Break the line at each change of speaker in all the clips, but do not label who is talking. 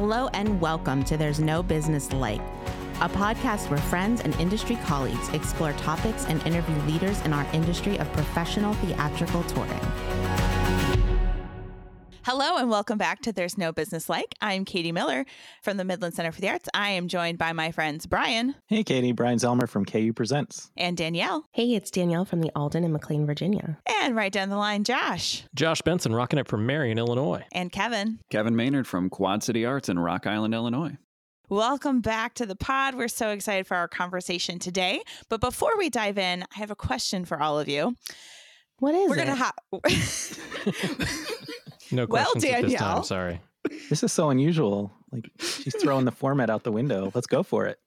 Hello and welcome to There's No Business Like, a podcast where friends and industry colleagues explore topics and interview leaders in our industry of professional theatrical touring.
Hello and welcome back to There's No Business Like. I'm Katie Miller from the Midland Center for the Arts. I am joined by my friends Brian.
Hey, Katie. Brian Zelmer from KU Presents.
And Danielle.
Hey, it's Danielle from the Alden in McLean, Virginia.
And right down the line, Josh.
Josh Benson rocking it from Marion, Illinois.
And Kevin.
Kevin Maynard from Quad City Arts in Rock Island, Illinois.
Welcome back to the pod. We're so excited for our conversation today. But before we dive in, I have a question for all of you.
What is
We're
it?
going to have.
No
Well,
questions at this
Danielle.
time. Sorry.
This is so unusual. Like she's throwing the format out the window. Let's go for it.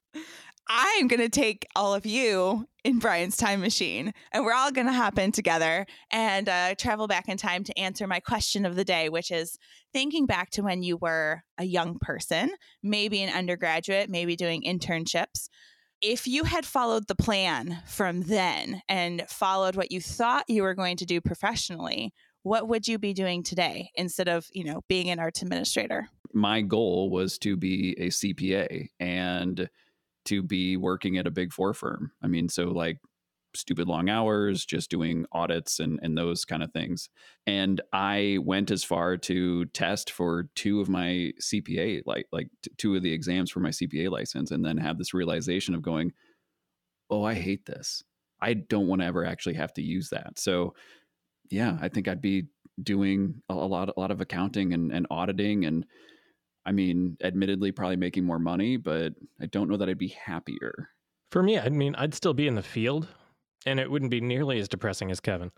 I'm going to take all of you in Brian's time machine, and we're all going to hop in together and uh, travel back in time to answer my question of the day, which is thinking back to when you were a young person, maybe an undergraduate, maybe doing internships. If you had followed the plan from then and followed what you thought you were going to do professionally, what would you be doing today instead of, you know, being an arts administrator?
My goal was to be a CPA and to be working at a big four firm. I mean, so like stupid long hours, just doing audits and, and those kind of things. And I went as far to test for two of my CPA, like like t- two of the exams for my CPA license, and then have this realization of going, oh, I hate this. I don't want to ever actually have to use that. So yeah, I think I'd be doing a, a lot a lot of accounting and, and auditing and I mean, admittedly probably making more money, but I don't know that I'd be happier.
For me, I mean, I'd still be in the field, and it wouldn't be nearly as depressing as Kevin.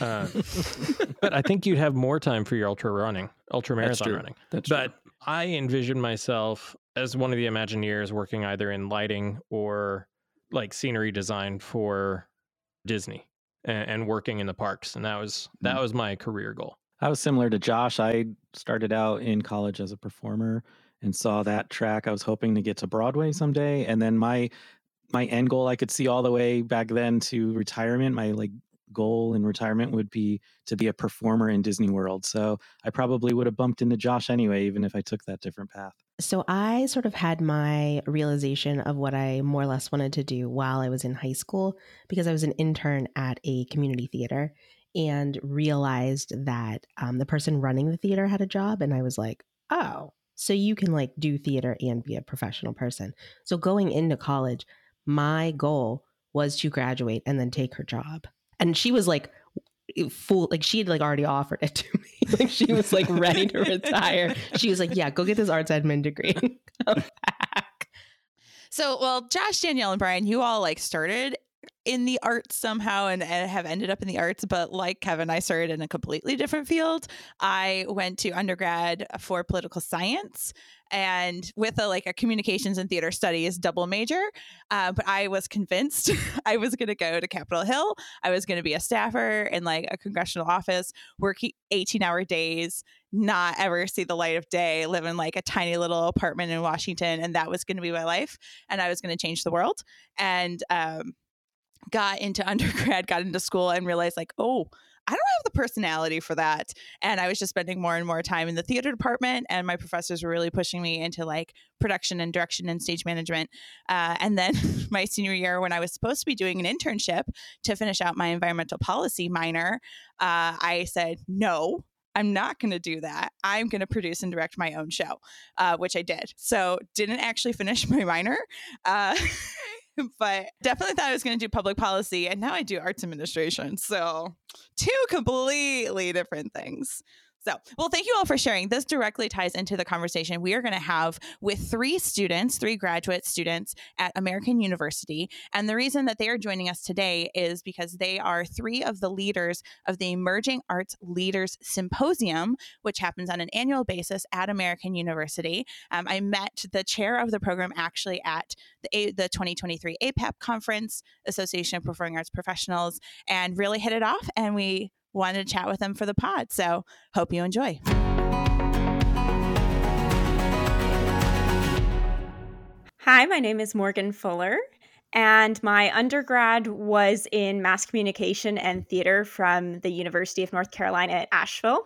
Uh, but I think you'd have more time for your ultra running, ultra
That's
marathon
true.
running.
That's
but
true.
I envision myself as one of the Imagineers working either in lighting or like scenery design for Disney and, and working in the parks. And that was that
Mm.
was my career goal.
I was similar to Josh. I started out in college as a performer and saw that track. I was hoping to get to Broadway someday. And then my my end goal I could see all the way back then to retirement. My like goal in retirement would be to be a performer in Disney World. So I probably would have bumped into Josh anyway, even if I took that different path.
So I sort of had my realization of what I more or less wanted to do while I was in high school because I was an intern at a community theater and realized that um, the person running the theater had a job. And I was like, oh, so you can like do theater and be a professional person. So going into college, my goal was to graduate and then take her job. And she was like, full like she had like already offered it to me like she was like ready to retire she was like yeah go get this arts admin degree.
So, well, Josh, Danielle, and Brian, you all like started in the arts somehow and, and have ended up in the arts, but like Kevin, I started in a completely different field. I went to undergrad for political science and with a like a communications and theater studies double major. Uh, but I was convinced I was going to go to Capitol Hill. I was going to be a staffer in like a congressional office, working 18 hour days, not ever see the light of day, live in like a tiny little apartment in Washington. And that was going to be my life. And I was going to change the world. And, um, got into undergrad, got into school, and realized like, oh, I don't have the personality for that. And I was just spending more and more time in the theater department, and my professors were really pushing me into like production and direction and stage management. Uh, and then my senior year, when I was supposed to be doing an internship to finish out my environmental policy minor, uh, I said no. I'm not going to do that. I'm going to produce and direct my own show, uh, which I did. So, didn't actually finish my minor. Uh, but definitely thought I was going to do public policy, and now I do arts administration. So, two completely different things. So, well, thank you all for sharing. This directly ties into the conversation we are going to have with three students, three graduate students at American University. And the reason that they are joining us today is because they are three of the leaders of the Emerging Arts Leaders Symposium, which happens on an annual basis at American University. Um, I met the chair of the program actually at the, A- the 2023 APAP conference, Association of Performing Arts Professionals, and really hit it off. And we wanted to chat with them for the pod. So hope you enjoy.
Hi, my name is Morgan Fuller, and my undergrad was in mass communication and theater from the University of North Carolina at Asheville.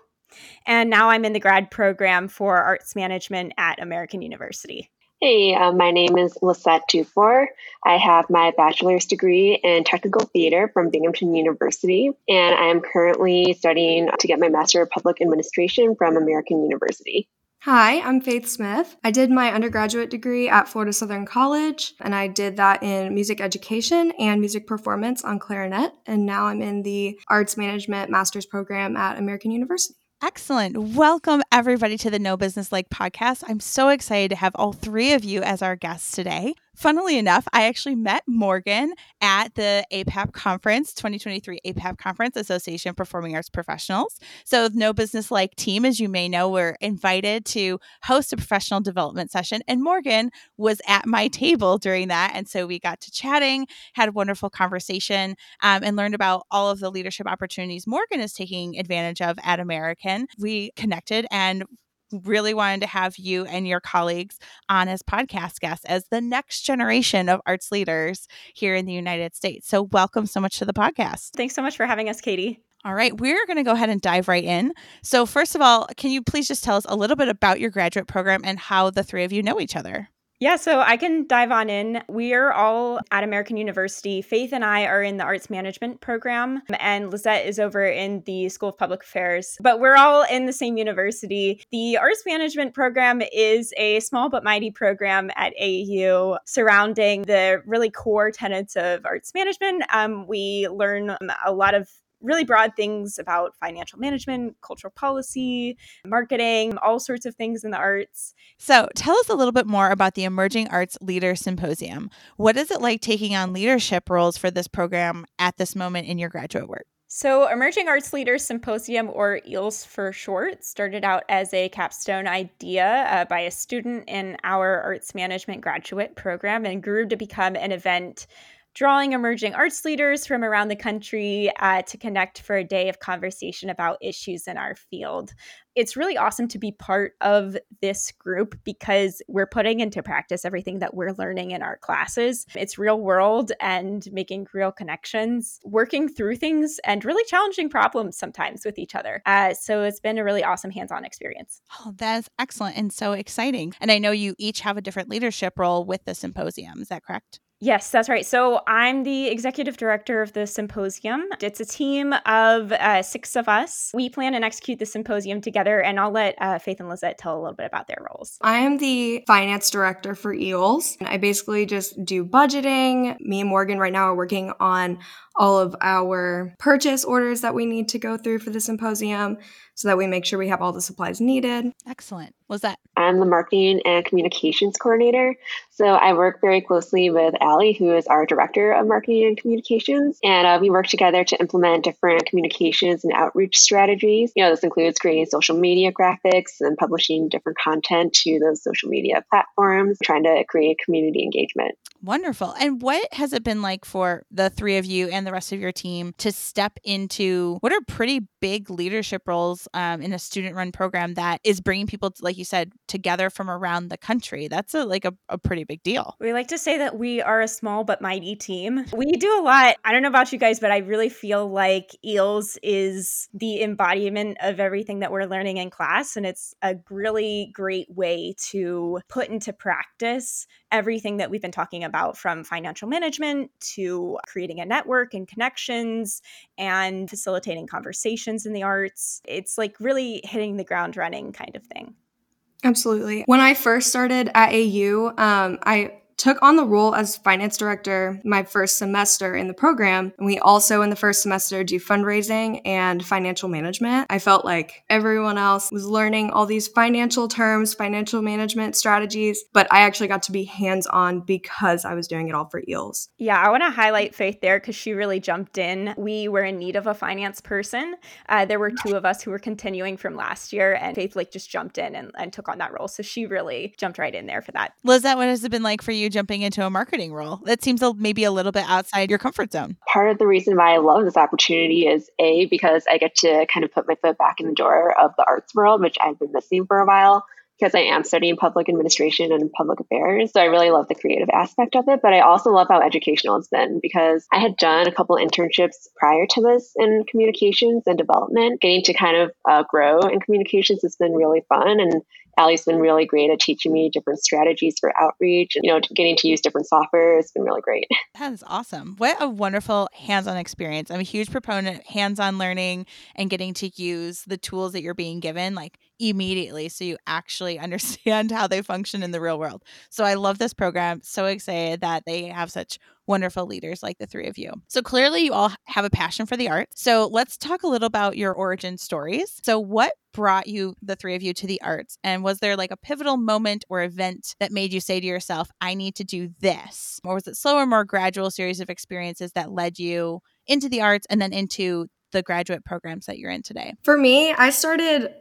And now I'm in the grad program for arts management at American University.
Hey, um, my name is Lisette DuFore. I have my bachelor's degree in technical theater from Binghamton University, and I am currently studying to get my Master of Public Administration from American University.
Hi, I'm Faith Smith. I did my undergraduate degree at Florida Southern College, and I did that in music education and music performance on clarinet. And now I'm in the arts management master's program at American University.
Excellent. Welcome, everybody, to the No Business Like podcast. I'm so excited to have all three of you as our guests today. Funnily enough, I actually met Morgan at the APAP conference, 2023 APAP conference, Association Performing Arts Professionals. So, No Business Like team, as you may know, were invited to host a professional development session, and Morgan was at my table during that. And so we got to chatting, had a wonderful conversation, um, and learned about all of the leadership opportunities Morgan is taking advantage of at American. We connected and really wanted to have you and your colleagues on as podcast guests as the next generation of arts leaders here in the United States. So, welcome so much to the podcast.
Thanks so much for having us, Katie.
All right, we're going to go ahead and dive right in. So, first of all, can you please just tell us a little bit about your graduate program and how the three of you know each other?
Yeah, so I can dive on in. We are all at American University. Faith and I are in the arts management program, and Lisette is over in the School of Public Affairs. But we're all in the same university. The arts management program is a small but mighty program at AAU surrounding the really core tenets of arts management. Um, we learn a lot of really broad things about financial management, cultural policy, marketing, all sorts of things in the arts.
So, tell us a little bit more about the Emerging Arts Leader Symposium. What is it like taking on leadership roles for this program at this moment in your graduate work?
So, Emerging Arts Leaders Symposium, or EALS for short, started out as a capstone idea uh, by a student in our arts management graduate program and grew to become an event drawing emerging arts leaders from around the country uh, to connect for a day of conversation about issues in our field. It's really awesome to be part of this group because we're putting into practice everything that we're learning in our classes. It's real world and making real connections, working through things, and really challenging problems sometimes with each other. Uh, so it's been a really awesome hands on experience.
Oh, that's excellent and so exciting. And I know you each have a different leadership role with the symposium. Is that correct?
Yes, that's right. So I'm the executive director of the symposium. It's a team of uh, six of us. We plan and execute the symposium together, and I'll let uh, Faith and Lisette tell a little bit about their roles.
I am the finance director for EALS. I basically just do budgeting. Me and Morgan right now are working on all of our purchase orders that we need to go through for the symposium so that we make sure we have all the supplies needed.
Excellent. Was that?
I'm the marketing and communications coordinator. So I work very closely with Allie, who is our director of marketing and communications. And uh, we work together to implement different communications and outreach strategies. You know, this includes creating social media graphics and publishing different content to those social media platforms, trying to create community engagement.
Wonderful. And what has it been like for the three of you and the rest of your team to step into what are pretty big leadership roles um, in a student run program that is bringing people, like you said, together from around the country? That's a, like a, a pretty big deal.
We like to say that we are a small but mighty team. We do a lot. I don't know about you guys, but I really feel like EALS is the embodiment of everything that we're learning in class. And it's a really great way to put into practice everything that we've been talking about from financial management to creating a network and connections and facilitating conversations in the arts. It's like really hitting the ground running kind of thing.
Absolutely. When I first started at AU, um, I took on the role as finance director my first semester in the program. And we also, in the first semester, do fundraising and financial management. I felt like everyone else was learning all these financial terms, financial management strategies, but I actually got to be hands on because I was doing it all for EALS.
Yeah, I want to highlight Faith there because she really jumped in. We were in need of a finance person. Uh, there were two of us who were continuing from last year, and Faith like just jumped in and, and took on that role. So she really jumped right in there for that.
Lisette, what has it been like for you? Jumping into a marketing role? That seems a, maybe a little bit outside your comfort zone.
Part of the reason why I love this opportunity is A, because I get to kind of put my foot back in the door of the arts world, which I've been missing for a while. because I am studying public administration and public affairs. So I really love the creative aspect of it, but I also love how educational it's been because I had done a couple internships prior to this in communications and development. Getting to kind of uh, grow in communications has been really fun and Allie's been really great at teaching me different strategies for outreach you know, getting to use different software. It's been really great.
That is awesome. What a wonderful hands on experience. I'm a huge proponent of hands on learning and getting to use the tools that you're being given like immediately so you actually understand how they function in the real world. So I love this program. So excited that they have such wonderful leaders like the three of you. So clearly, you all have a passion for the arts. So let's talk a little about your origin stories. So, what brought you, the three of you, to the arts? And was there like a pivotal moment or event that made you say to yourself, I need to do this? Or was it slower, more gradual series of experiences that led you into the arts and then into the graduate programs that you're in today?
For me, I started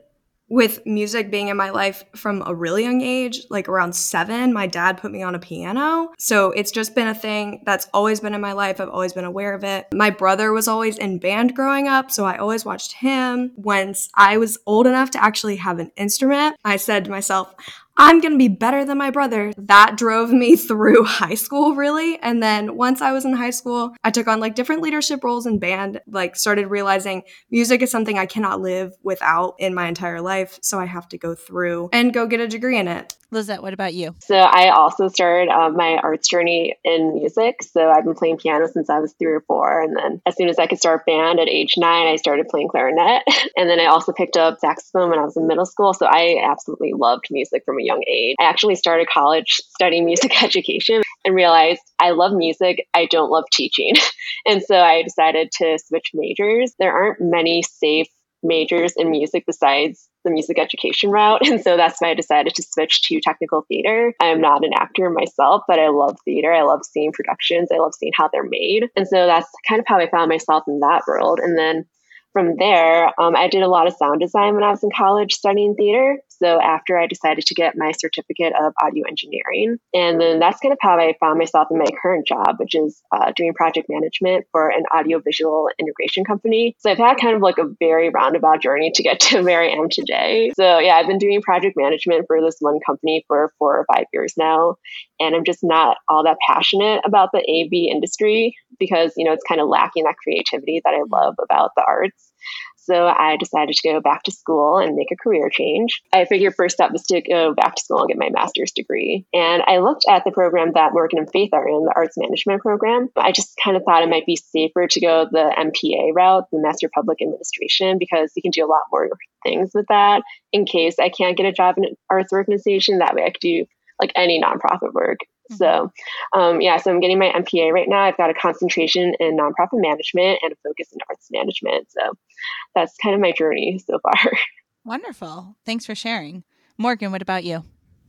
with music being in my life from a really young age, like around seven, my dad put me on a piano. So it's just been a thing that's always been in my life. I've always been aware of it. My brother was always in band growing up, so I always watched him. Once I was old enough to actually have an instrument, I said to myself, I'm going to be better than my brother. That drove me through high school, really. And then once I was in high school, I took on like different leadership roles in band, like started realizing music is something I cannot live without in my entire life. So I have to go through and go get a degree in it.
Lisette, what about you?
So I also started um, my arts journey in music. So I've been playing piano since I was three or four. And then as soon as I could start band at age nine, I started playing clarinet. and then I also picked up saxophone when I was in middle school. So I absolutely loved music from a young age. I actually started college studying music education and realized I love music. I don't love teaching. and so I decided to switch majors. There aren't many safe majors in music besides the music education route. And so that's why I decided to switch to technical theater. I am not an actor myself, but I love theater. I love seeing productions. I love seeing how they're made. And so that's kind of how I found myself in that world. And then from there, um, I did a lot of sound design when I was in college studying theater. So after I decided to get my certificate of audio engineering, and then that's kind of how I found myself in my current job, which is uh, doing project management for an audiovisual integration company. So I've had kind of like a very roundabout journey to get to where I am today. So yeah, I've been doing project management for this one company for four or five years now, and I'm just not all that passionate about the AV industry because you know it's kind of lacking that creativity that I love about the arts. So I decided to go back to school and make a career change. I figured first step was to go back to school and get my master's degree. And I looked at the program that Morgan and Faith are in, the arts management program. I just kind of thought it might be safer to go the MPA route, the Master Public Administration, because you can do a lot more things with that in case I can't get a job in an arts organization. That way I could do like any nonprofit work. Mm-hmm. So, um, yeah, so I'm getting my MPA right now. I've got a concentration in nonprofit management and a focus in arts management. So, that's kind of my journey so far.
Wonderful. Thanks for sharing. Morgan, what about you?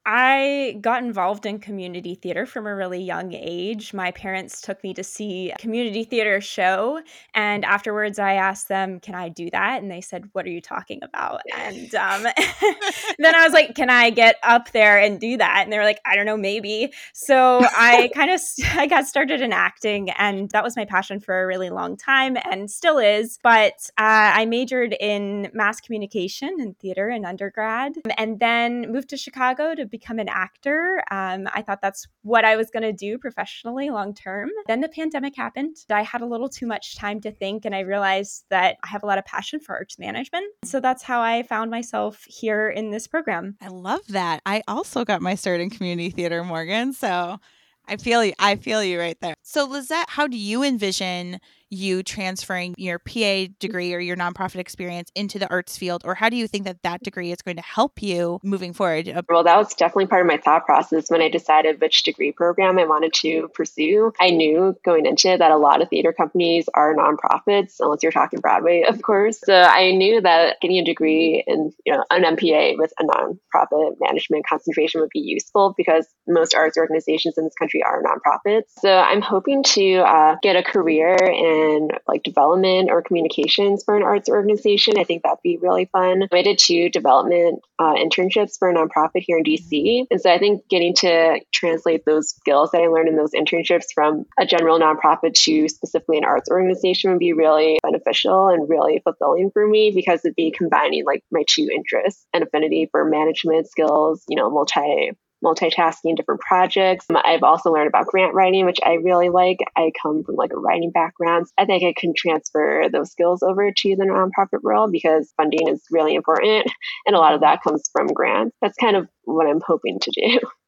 I got involved in community theater from a really young age. My parents took me to see a community theater show, and afterwards I asked them, "Can I do that?" And they said, "What are you talking about?" And um, then I was like, "Can I get up there and do that?" And they were like, "I don't know, maybe." So I kind of I got started in acting, and that was my passion for a really long time, and still is. But uh, I majored in mass communication and theater in undergrad, and then moved to Chicago to become an actor. Um, I thought that's what I was going to do professionally long term. Then the pandemic happened. I had a little too much time to think, and I realized that I have a lot of passion for arts management. So that's how I found myself here in this program.
I love that. I also got my start in community theater, Morgan. So I feel you. I feel you right there. So, Lisette, how do you envision you transferring your PA degree or your nonprofit experience into the arts field? Or how do you think that that degree is going to help you moving forward?
Well, that was definitely part of my thought process when I decided which degree program I wanted to pursue. I knew going into it that a lot of theater companies are nonprofits, unless you're talking Broadway, of course. So I knew that getting a degree in you know an MPA with a nonprofit management concentration would be useful because most arts organizations in this country are nonprofits. So I'm hoping to uh, get a career in in like development or communications for an arts organization. I think that'd be really fun. I did two development uh, internships for a nonprofit here in DC. And so I think getting to translate those skills that I learned in those internships from a general nonprofit to specifically an arts organization would be really beneficial and really fulfilling for me because it'd be combining like my two interests and affinity for management skills, you know, multi multitasking different projects. Um, I've also learned about grant writing, which I really like. I come from like a writing background. I think I can transfer those skills over to the nonprofit world because funding is really important. And a lot of that comes from grants. That's kind of what I'm hoping to do.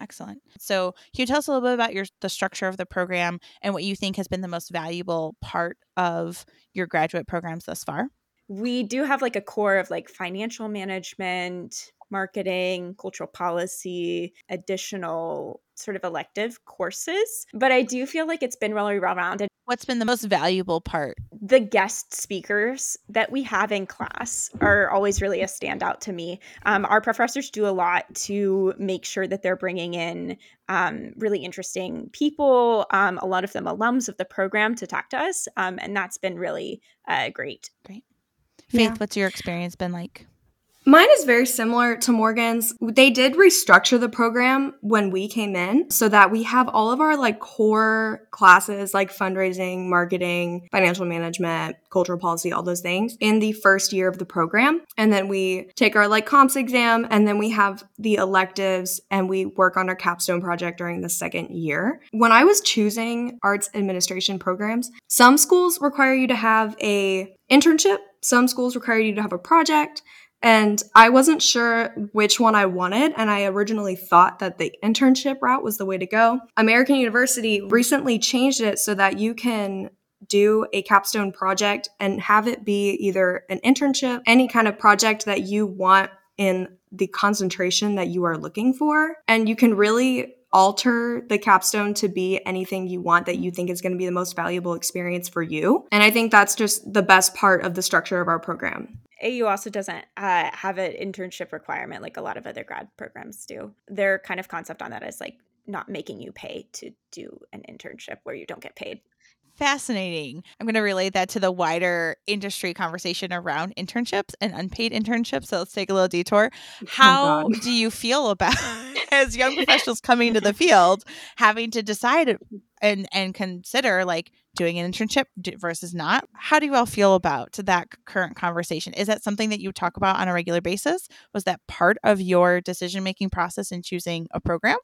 Excellent. So, can you tell us a little bit about your the structure of the program and what you think has been the most valuable part of your graduate programs thus far?
We do have like a core of like financial management, marketing, cultural policy, additional sort of elective courses. But I do feel like it's been really well rounded.
What's been the most valuable part?
The guest speakers that we have in class are always really a standout to me. Um, our professors do a lot to make sure that they're bringing in um, really interesting people, um, a lot of them alums of the program to talk to us. Um, and that's been really uh, great.
Great. Faith, yeah. what's your experience been like?
Mine is very similar to Morgan's. They did restructure the program when we came in so that we have all of our like core classes like fundraising, marketing, financial management, cultural policy, all those things in the first year of the program. And then we take our like comps exam and then we have the electives and we work on our capstone project during the second year. When I was choosing arts administration programs, some schools require you to have a internship, some schools require you to have a project and I wasn't sure which one I wanted, and I originally thought that the internship route was the way to go. American University recently changed it so that you can do a capstone project and have it be either an internship, any kind of project that you want in the concentration that you are looking for. And you can really alter the capstone to be anything you want that you think is going to be the most valuable experience for you. And I think that's just the best part of the structure of our program.
AU also doesn't uh, have an internship requirement like a lot of other grad programs do. Their kind of concept on that is like not making you pay to do an internship where you don't get paid.
Fascinating. I'm going to relate that to the wider industry conversation around internships and unpaid internships. So let's take a little detour. Oh, How oh do you feel about, as young professionals coming into the field, having to decide and and consider like doing an internship versus not. How do you all feel about that current conversation? Is that something that you talk about on a regular basis? Was that part of your decision making process in choosing a program?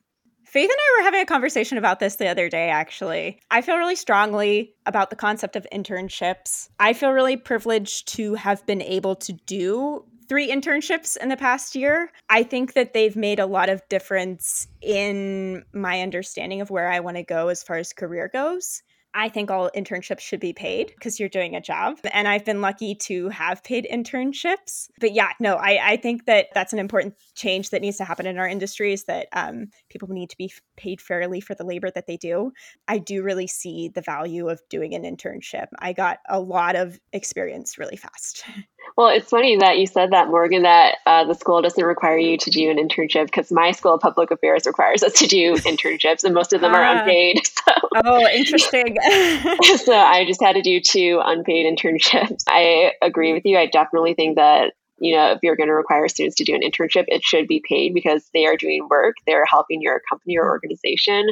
Faith and I were having a conversation about this the other day, actually. I feel really strongly about the concept of internships. I feel really privileged to have been able to do three internships in the past year. I think that they've made a lot of difference in my understanding of where I want to go as far as career goes. I think all internships should be paid because you're doing a job. And I've been lucky to have paid internships. But yeah, no, I, I think that that's an important change that needs to happen in our industry is that um, people need to be paid fairly for the labor that they do. I do really see the value of doing an internship. I got a lot of experience really fast.
Well, it's funny that you said that, Morgan, that uh, the school doesn't require you to do an internship because my school of public affairs requires us to do internships, and most of them are ah. unpaid. So.
Oh, interesting.
so I just had to do two unpaid internships. I agree with you. I definitely think that you know, if you're going to require students to do an internship, it should be paid because they are doing work. They're helping your company or organization.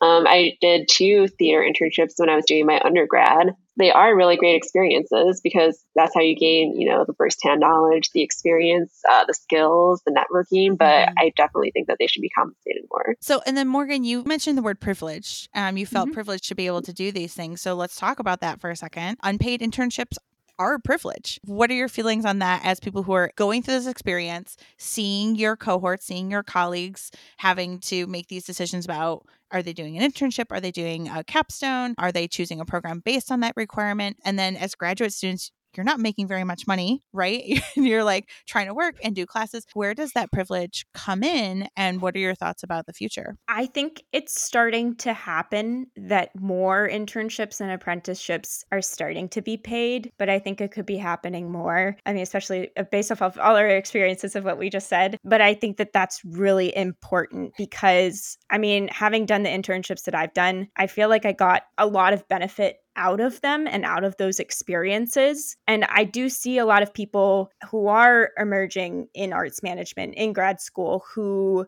Um, I did two theater internships when I was doing my undergrad. They are really great experiences because that's how you gain, you know, the firsthand knowledge, the experience, uh, the skills, the networking. But mm-hmm. I definitely think that they should be compensated more.
So, and then Morgan, you mentioned the word privilege. Um, you felt mm-hmm. privileged to be able to do these things. So let's talk about that for a second. Unpaid internships are privilege. What are your feelings on that as people who are going through this experience, seeing your cohort, seeing your colleagues having to make these decisions about are they doing an internship? Are they doing a capstone? Are they choosing a program based on that requirement? And then as graduate students, you're not making very much money, right? you're like trying to work and do classes. Where does that privilege come in? And what are your thoughts about the future?
I think it's starting to happen that more internships and apprenticeships are starting to be paid, but I think it could be happening more. I mean, especially uh, based off of all our experiences of what we just said. But I think that that's really important because, I mean, having done the internships that I've done, I feel like I got a lot of benefit out of them and out of those experiences. And I do see a lot of people who are emerging in arts management in grad school who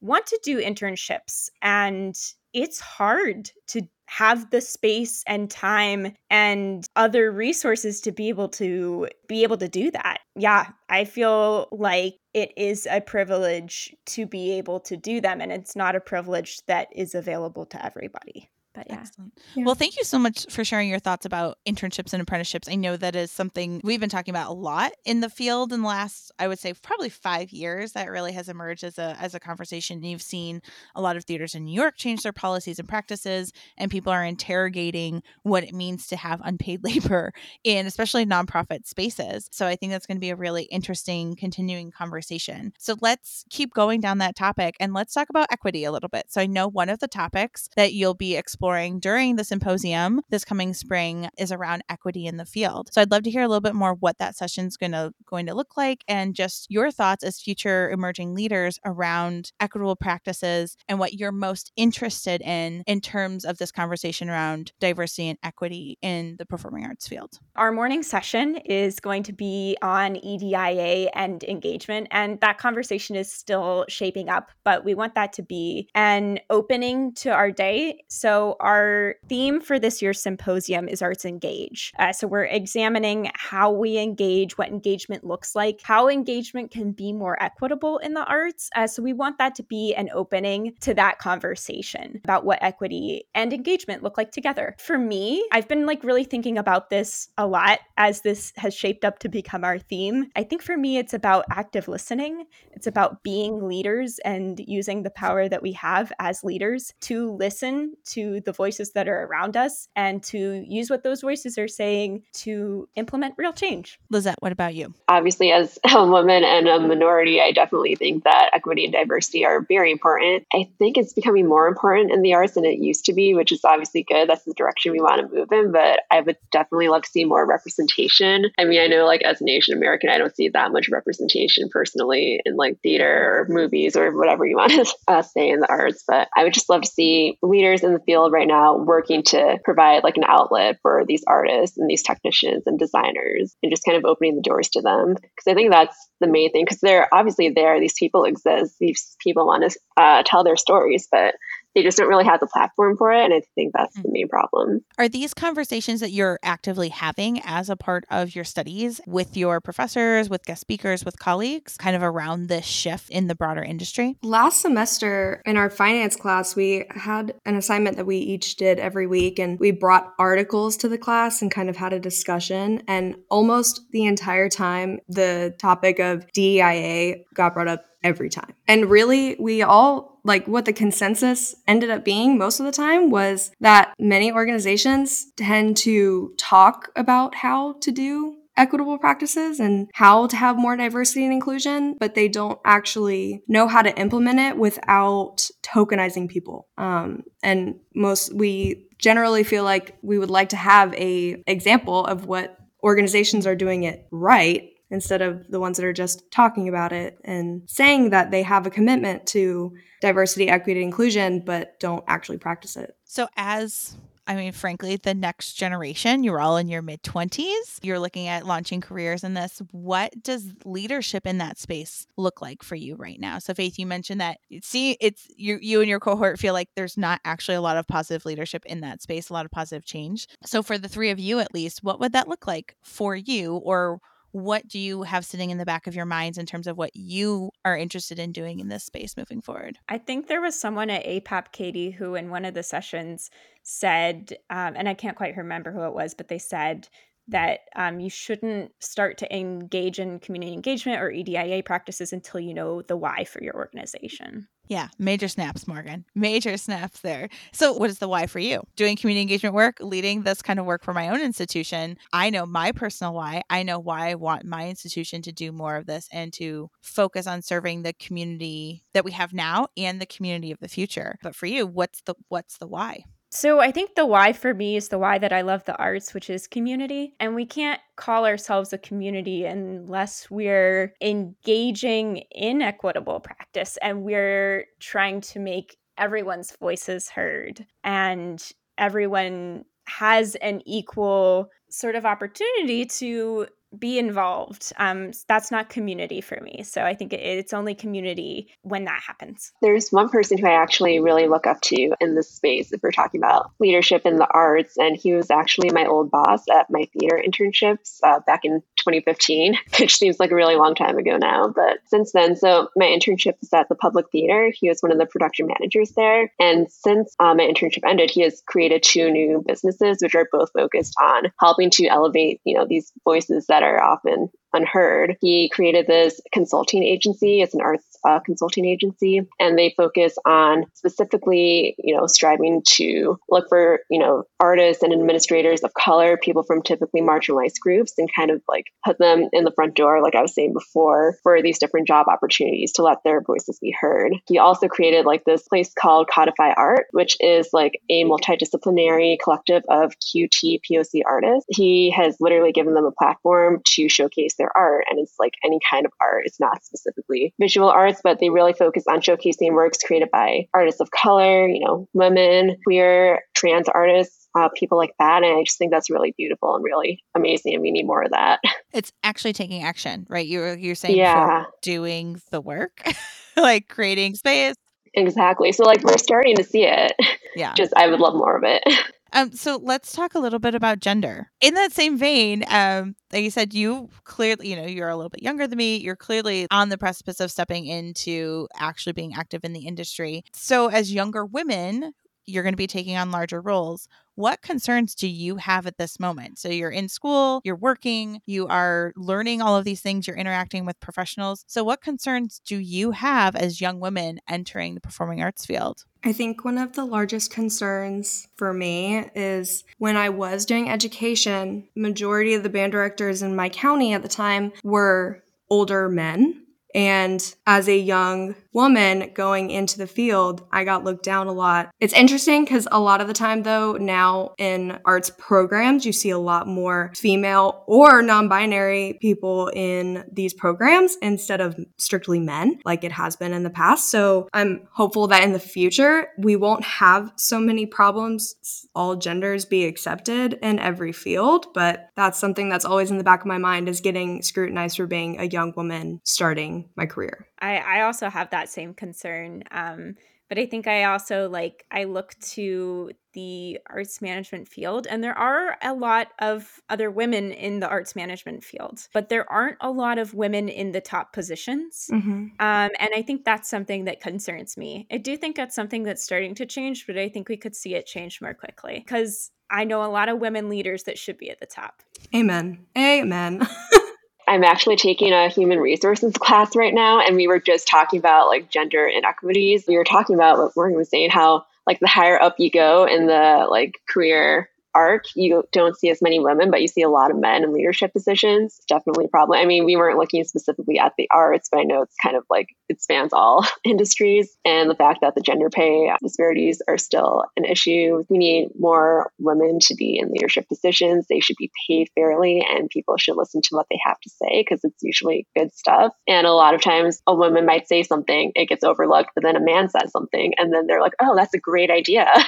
want to do internships and it's hard to have the space and time and other resources to be able to be able to do that. Yeah, I feel like it is a privilege to be able to do them and it's not a privilege that is available to everybody. But yeah.
Excellent. Yeah. Well, thank you so much for sharing your thoughts about internships and apprenticeships. I know that is something we've been talking about a lot in the field in the last, I would say, probably five years. That really has emerged as a as a conversation. You've seen a lot of theaters in New York change their policies and practices, and people are interrogating what it means to have unpaid labor in especially nonprofit spaces. So I think that's going to be a really interesting continuing conversation. So let's keep going down that topic and let's talk about equity a little bit. So I know one of the topics that you'll be exploring exploring during the symposium this coming spring is around equity in the field. So I'd love to hear a little bit more what that session's going to going to look like and just your thoughts as future emerging leaders around equitable practices and what you're most interested in in terms of this conversation around diversity and equity in the performing arts field.
Our morning session is going to be on EDIA and engagement and that conversation is still shaping up, but we want that to be an opening to our day. So our theme for this year's symposium is Arts Engage. Uh, so, we're examining how we engage, what engagement looks like, how engagement can be more equitable in the arts. Uh, so, we want that to be an opening to that conversation about what equity and engagement look like together. For me, I've been like really thinking about this a lot as this has shaped up to become our theme. I think for me, it's about active listening, it's about being leaders and using the power that we have as leaders to listen to the voices that are around us and to use what those voices are saying to implement real change.
Lisette, what about you?
Obviously, as a woman and a minority, I definitely think that equity and diversity are very important. I think it's becoming more important in the arts than it used to be, which is obviously good. That's the direction we want to move in, but I would definitely love to see more representation. I mean, I know like as an Asian American, I don't see that much representation personally in like theater or movies or whatever you want to uh, say in the arts, but I would just love to see leaders in the field right now working to provide like an outlet for these artists and these technicians and designers and just kind of opening the doors to them. Because I think that's the main thing because they're obviously there, these people exist, these people want to uh, tell their stories, but they just don't really have the platform for it. And I think that's the hmm. main problem.
Are these conversations that you're actively having as a part of your studies with your professors, with guest speakers, with colleagues, kind of around this shift in the broader industry?
Last semester in our finance class, we had an assignment that we each did every week, and we brought articles to the class and kind of had a discussion. And almost the entire time, the topic of DEIA got brought up every time. And really, we all like what the consensus ended up being most of the time was that many organizations tend to talk about how to do equitable practices and how to have more diversity and inclusion, but they don't actually know how to implement it without tokenizing people. Um, and most we generally feel like we would like to have a example of what organizations are doing it right instead of the ones that are just talking about it and saying that they have a commitment to diversity, equity, inclusion, but don't actually practice it.
So, as I mean, frankly, the next generation, you're all in your mid 20s, you're looking at launching careers in this. What does leadership in that space look like for you right now? So, Faith, you mentioned that see, it's you, you and your cohort feel like there's not actually a lot of positive leadership in that space, a lot of positive change. So, for the three of you at least, what would that look like for you or what do you have sitting in the back of your minds in terms of what you are interested in doing in this space moving forward?
I think there was someone at APAP, Katie, who in one of the sessions said, um, and I can't quite remember who it was, but they said that um, you shouldn't start to engage in community engagement or EDIA practices until you know the why for your organization.
Yeah, major snaps, Morgan. Major snaps there. So, what is the why for you? Doing community engagement work, leading this kind of work for my own institution. I know my personal why. I know why I want my institution to do more of this and to focus on serving the community that we have now and the community of the future. But for you, what's the what's the why?
So I think the why for me is the why that I love the arts, which is community. And we can't call ourselves a community unless we're engaging in equitable practice and we're trying to make everyone's voices heard and everyone has an equal sort of opportunity to be involved. Um, that's not community for me. So I think it's only community when that happens.
There's one person who I actually really look up to in this space if we're talking about leadership in the arts. And he was actually my old boss at my theater internships uh, back in 2015, which seems like a really long time ago now. But since then, so my internship was at the public theater. He was one of the production managers there. And since uh, my internship ended, he has created two new businesses, which are both focused on helping to elevate, you know, these voices that are often unheard. He created this consulting agency. It's an arts uh, consulting agency, and they focus on specifically, you know, striving to look for, you know, artists and administrators of color, people from typically marginalized groups, and kind of like put them in the front door, like I was saying before, for these different job opportunities to let their voices be heard. He also created like this place called Codify Art, which is like a multidisciplinary collective of QT POC artists. He has literally given them a platform to showcase their art and it's like any kind of art. It's not specifically visual arts, but they really focus on showcasing works created by artists of color, you know, women, queer, trans artists, uh, people like that. And I just think that's really beautiful and really amazing. And we need more of that.
It's actually taking action, right? You're you're saying yeah. doing the work, like creating space.
Exactly. So like we're starting to see it. Yeah. Just I would love more of it.
Um, so let's talk a little bit about gender. In that same vein, um, like you said, you clearly, you know, you're a little bit younger than me. You're clearly on the precipice of stepping into actually being active in the industry. So, as younger women, you're going to be taking on larger roles. What concerns do you have at this moment? So you're in school, you're working, you are learning all of these things, you're interacting with professionals. So, what concerns do you have as young women entering the performing arts field?
I think one of the largest concerns for me is when I was doing education, majority of the band directors in my county at the time were older men. And as a young woman going into the field, I got looked down a lot. It's interesting because a lot of the time, though, now in arts programs, you see a lot more female or non binary people in these programs instead of strictly men, like it has been in the past. So I'm hopeful that in the future, we won't have so many problems, all genders be accepted in every field. But that's something that's always in the back of my mind is getting scrutinized for being a young woman starting my career.
I, I also have that same concern. Um, but I think I also like I look to the arts management field, and there are a lot of other women in the arts management field, but there aren't a lot of women in the top positions. Mm-hmm. Um, and I think that's something that concerns me. I do think that's something that's starting to change, but I think we could see it change more quickly because I know a lot of women leaders that should be at the top.
Amen. Amen.
I'm actually taking a human resources class right now, and we were just talking about like gender inequities. We were talking about what Morgan was saying, how like the higher up you go in the like career arc, you don't see as many women, but you see a lot of men in leadership positions. It's definitely a problem. I mean, we weren't looking specifically at the arts, but I know it's kind of like it spans all industries. And the fact that the gender pay disparities are still an issue. We need more women to be in leadership positions. They should be paid fairly, and people should listen to what they have to say because it's usually good stuff. And a lot of times, a woman might say something, it gets overlooked, but then a man says something, and then they're like, oh, that's a great idea.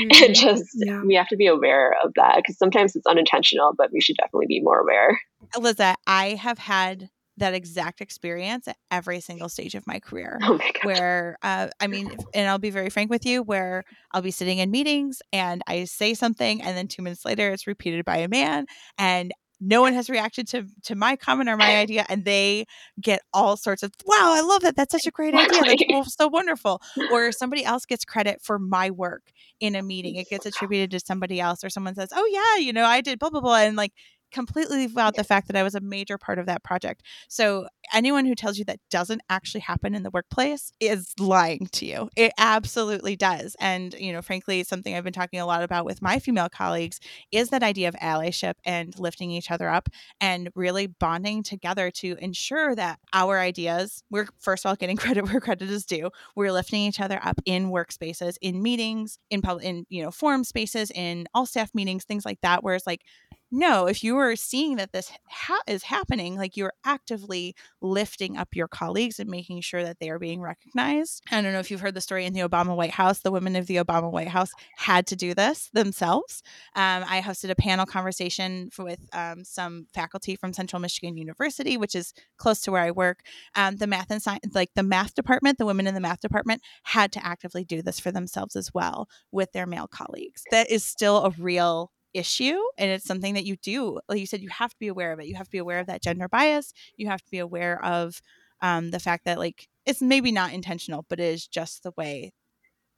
Mm-hmm. and just, yeah. we have to be aware aware of that because sometimes it's unintentional, but we should definitely be more aware.
Eliza, I have had that exact experience at every single stage of my career. Oh my where, uh, I mean, and I'll be very frank with you, where I'll be sitting in meetings and I say something, and then two minutes later, it's repeated by a man, and no one has reacted to to my comment or my idea and they get all sorts of wow i love that that's such a great idea that's so wonderful or somebody else gets credit for my work in a meeting it gets attributed to somebody else or someone says oh yeah you know i did blah blah blah and like completely leave out the fact that I was a major part of that project. So anyone who tells you that doesn't actually happen in the workplace is lying to you. It absolutely does. And, you know, frankly, something I've been talking a lot about with my female colleagues is that idea of allyship and lifting each other up and really bonding together to ensure that our ideas, we're first of all getting credit where credit is due. We're lifting each other up in workspaces, in meetings, in public, in, you know, forum spaces, in all staff meetings, things like that. where it's like no, if you are seeing that this ha- is happening, like you're actively lifting up your colleagues and making sure that they are being recognized. I don't know if you've heard the story in the Obama White House. The women of the Obama White House had to do this themselves. Um, I hosted a panel conversation with um, some faculty from Central Michigan University, which is close to where I work. Um, the math and science, like the math department, the women in the math department had to actively do this for themselves as well with their male colleagues. That is still a real issue and it's something that you do like you said you have to be aware of it. You have to be aware of that gender bias. You have to be aware of um, the fact that like it's maybe not intentional but it is just the way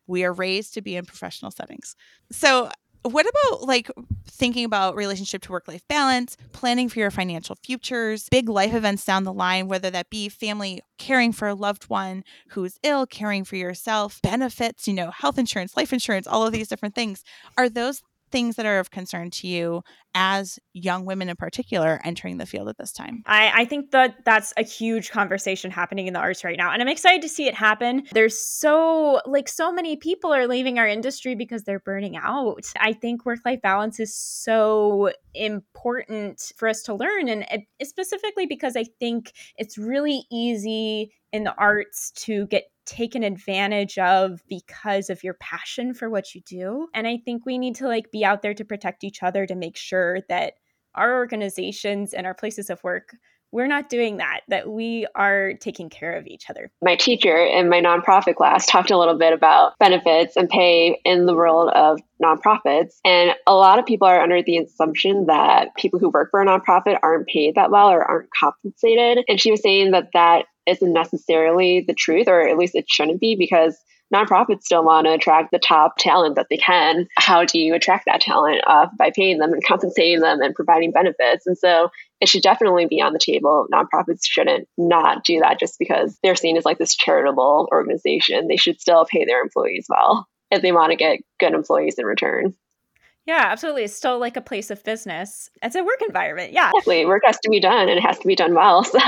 we are raised to be in professional settings. So what about like thinking about relationship to work life balance planning for your financial futures big life events down the line whether that be family caring for a loved one who's ill caring for yourself benefits you know health insurance life insurance all of these different things. Are those things that are of concern to you as young women in particular entering the field at this time?
I, I think that that's a huge conversation happening in the arts right now. And I'm excited to see it happen. There's so, like, so many people are leaving our industry because they're burning out. I think work life balance is so important for us to learn. And specifically because I think it's really easy in the arts to get taken advantage of because of your passion for what you do. And I think we need to like be out there to protect each other to make sure that our organizations and our places of work we're not doing that that we are taking care of each other.
My teacher in my nonprofit class talked a little bit about benefits and pay in the world of nonprofits. And a lot of people are under the assumption that people who work for a nonprofit aren't paid that well or aren't compensated. And she was saying that that isn't necessarily the truth, or at least it shouldn't be, because nonprofits still want to attract the top talent that they can. How do you attract that talent? Uh, by paying them and compensating them and providing benefits. And so it should definitely be on the table. Nonprofits shouldn't not do that just because they're seen as like this charitable organization. They should still pay their employees well if they want to get good employees in return.
Yeah, absolutely. It's still like a place of business. It's a work environment. Yeah.
Exactly. Work has to be done and it has to be done well. So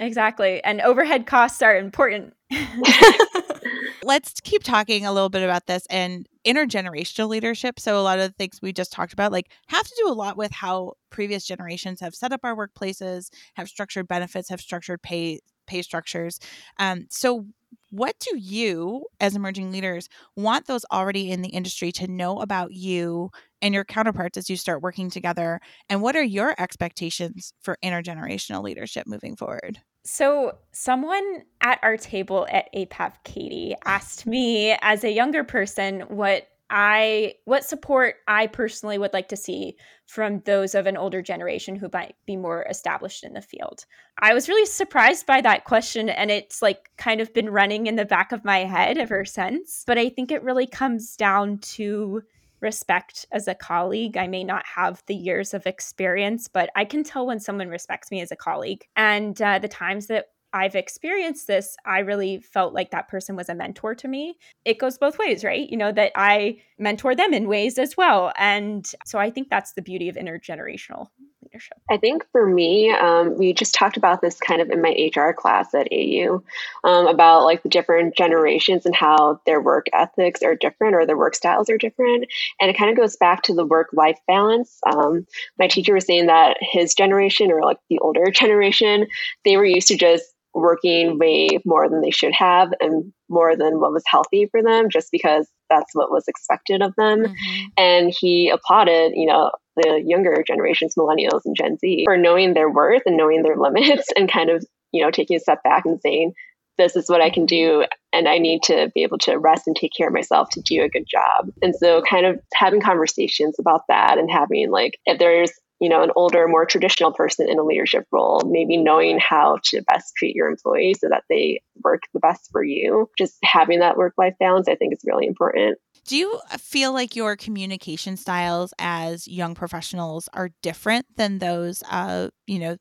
Exactly. And overhead costs are important.
Let's keep talking a little bit about this and intergenerational leadership. So a lot of the things we just talked about like have to do a lot with how previous generations have set up our workplaces, have structured benefits, have structured pay pay structures. Um, so what do you as emerging leaders want those already in the industry to know about you and your counterparts as you start working together? And what are your expectations for intergenerational leadership moving forward?
So someone at our table at APAP Katie asked me as a younger person what I what support I personally would like to see from those of an older generation who might be more established in the field. I was really surprised by that question and it's like kind of been running in the back of my head ever since, but I think it really comes down to respect as a colleague. I may not have the years of experience, but I can tell when someone respects me as a colleague. And uh, the times that I've experienced this, I really felt like that person was a mentor to me. It goes both ways, right? You know, that I mentor them in ways as well. And so I think that's the beauty of intergenerational leadership.
I think for me, um, we just talked about this kind of in my HR class at AU um, about like the different generations and how their work ethics are different or their work styles are different. And it kind of goes back to the work life balance. Um, my teacher was saying that his generation or like the older generation, they were used to just working way more than they should have and more than what was healthy for them just because that's what was expected of them mm-hmm. and he applauded you know the younger generations millennials and gen z for knowing their worth and knowing their limits and kind of you know taking a step back and saying this is what I can do, and I need to be able to rest and take care of myself to do a good job. And so, kind of having conversations about that and having like, if there's you know, an older, more traditional person in a leadership role, maybe knowing how to best treat your employees so that they work the best for you. Just having that work life balance, I think, is really important.
Do you feel like your communication styles as young professionals are different than those of, you know,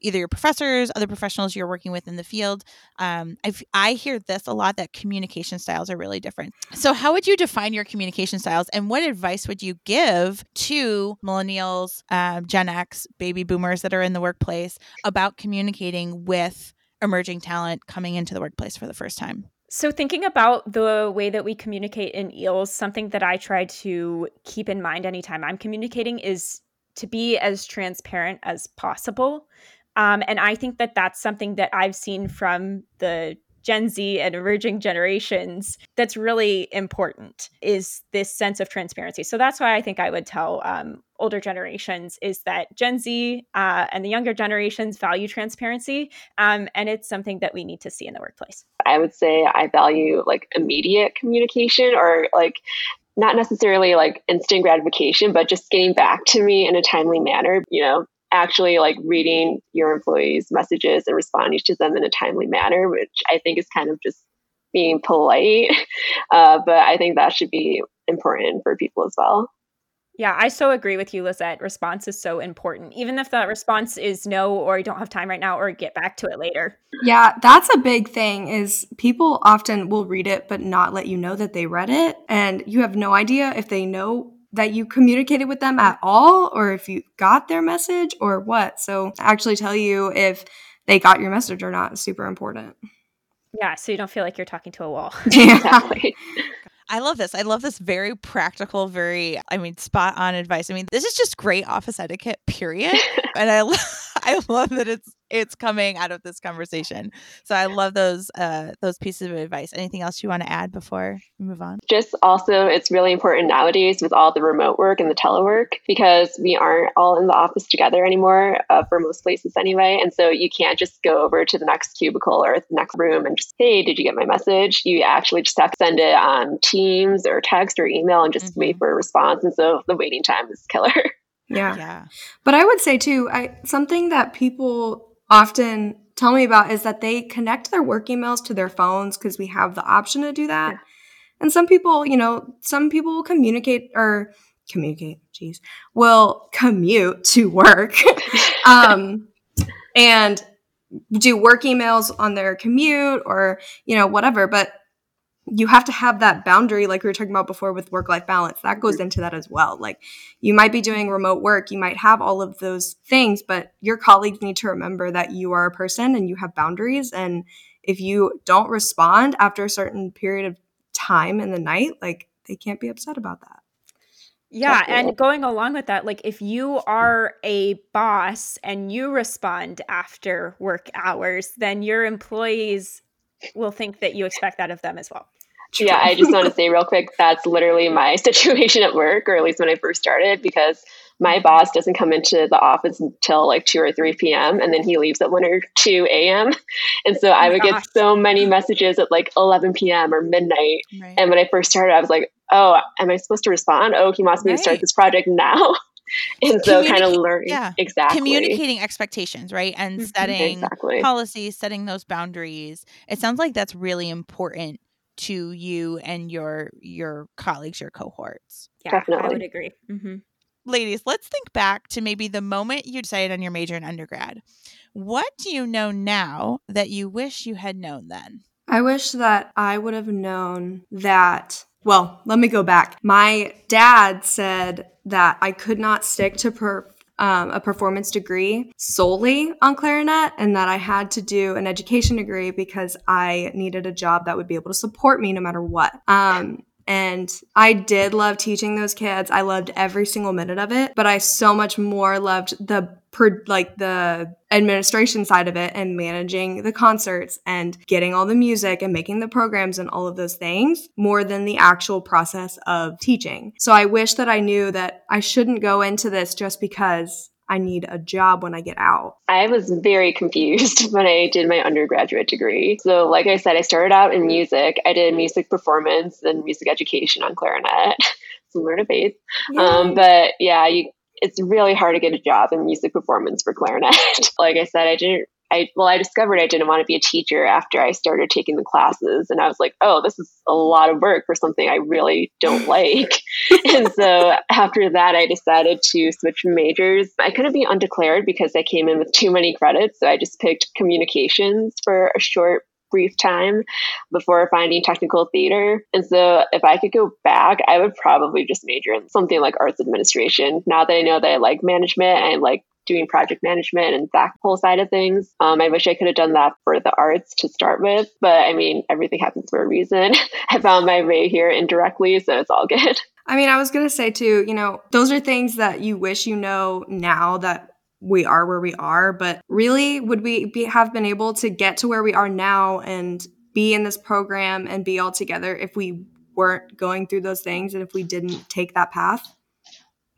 either your professors, other professionals you're working with in the field. Um, i I hear this a lot that communication styles are really different. So, how would you define your communication styles, and what advice would you give to millennials, um, Gen X, baby boomers that are in the workplace about communicating with emerging talent coming into the workplace for the first time?
So, thinking about the way that we communicate in EALS, something that I try to keep in mind anytime I'm communicating is to be as transparent as possible. Um, and I think that that's something that I've seen from the Gen Z and emerging generations that's really important is this sense of transparency. So that's why I think I would tell um, older generations is that Gen Z uh, and the younger generations value transparency, um, and it's something that we need to see in the workplace.
I would say I value like immediate communication or like not necessarily like instant gratification, but just getting back to me in a timely manner. You know, actually like reading your employees' messages and responding to them in a timely manner, which I think is kind of just being polite. Uh, but I think that should be important for people as well.
Yeah, I so agree with you, Lisette. Response is so important. Even if that response is no, or I don't have time right now, or get back to it later.
Yeah, that's a big thing is people often will read it but not let you know that they read it. And you have no idea if they know that you communicated with them at all or if you got their message or what. So actually tell you if they got your message or not is super important.
Yeah, so you don't feel like you're talking to a wall.
Yeah.
I love this. I love this very practical, very, I mean, spot on advice. I mean, this is just great office etiquette, period. and I, I love that it's it's coming out of this conversation. So I love those uh, those pieces of advice. Anything else you want to add before we move on?
Just also, it's really important nowadays with all the remote work and the telework because we aren't all in the office together anymore uh, for most places anyway. And so you can't just go over to the next cubicle or the next room and just, hey, did you get my message? You actually just have to send it on Teams or text or email and just mm-hmm. wait for a response. And so the waiting time is killer.
Yeah. Yeah. But I would say too, I something that people often tell me about is that they connect their work emails to their phones because we have the option to do that. Yeah. And some people, you know, some people will communicate or communicate, geez, will commute to work um, and do work emails on their commute or, you know, whatever. But you have to have that boundary like we were talking about before with work life balance. That goes into that as well. Like you might be doing remote work you might have all of those things but your colleagues need to remember that you are a person and you have boundaries. And if you don't respond after a certain period of time in the night like they can't be upset about that.
Yeah, and going along with that, like if you are a boss and you respond after work hours, then your employees will think that you expect that of them as well.
Yeah, I just want to say real quick that's literally my situation at work, or at least when I first started, because my boss doesn't come into the office until like 2 or 3 p.m. and then he leaves at 1 or 2 a.m. And so oh I would gosh. get so many messages at like 11 p.m. or midnight. Right. And when I first started, I was like, oh, am I supposed to respond? Oh, he wants me right. to start this project now. and so kind of learning yeah. exactly
communicating expectations right and mm-hmm. setting exactly. policies setting those boundaries it sounds like that's really important to you and your your colleagues your cohorts
yeah Definitely. i would agree mm-hmm.
ladies let's think back to maybe the moment you decided on your major in undergrad what do you know now that you wish you had known then
i wish that i would have known that well, let me go back. My dad said that I could not stick to per, um, a performance degree solely on clarinet and that I had to do an education degree because I needed a job that would be able to support me no matter what. Um, and I did love teaching those kids. I loved every single minute of it, but I so much more loved the like the administration side of it and managing the concerts and getting all the music and making the programs and all of those things more than the actual process of teaching. So I wish that I knew that I shouldn't go into this just because I need a job when I get out?
I was very confused when I did my undergraduate degree. So, like I said, I started out in music. I did music performance and music education on clarinet, similar to Faith. Um, but yeah, you, it's really hard to get a job in music performance for clarinet. like I said, I didn't I well, I discovered I didn't want to be a teacher after I started taking the classes, and I was like, oh, this is a lot of work for something I really don't like. and so after that, I decided to switch majors. I couldn't be undeclared because I came in with too many credits, so I just picked communications for a short brief time before finding technical theater. And so if I could go back, I would probably just major in something like arts administration. Now that I know that I like management and I like doing project management and that whole side of things. Um, I wish I could have done that for the arts to start with, but I mean, everything happens for a reason. I found my way here indirectly, so it's all good.
I mean, I was going to say too, you know, those are things that you wish you know now that we are where we are, but really would we be, have been able to get to where we are now and be in this program and be all together if we weren't going through those things and if we didn't take that path?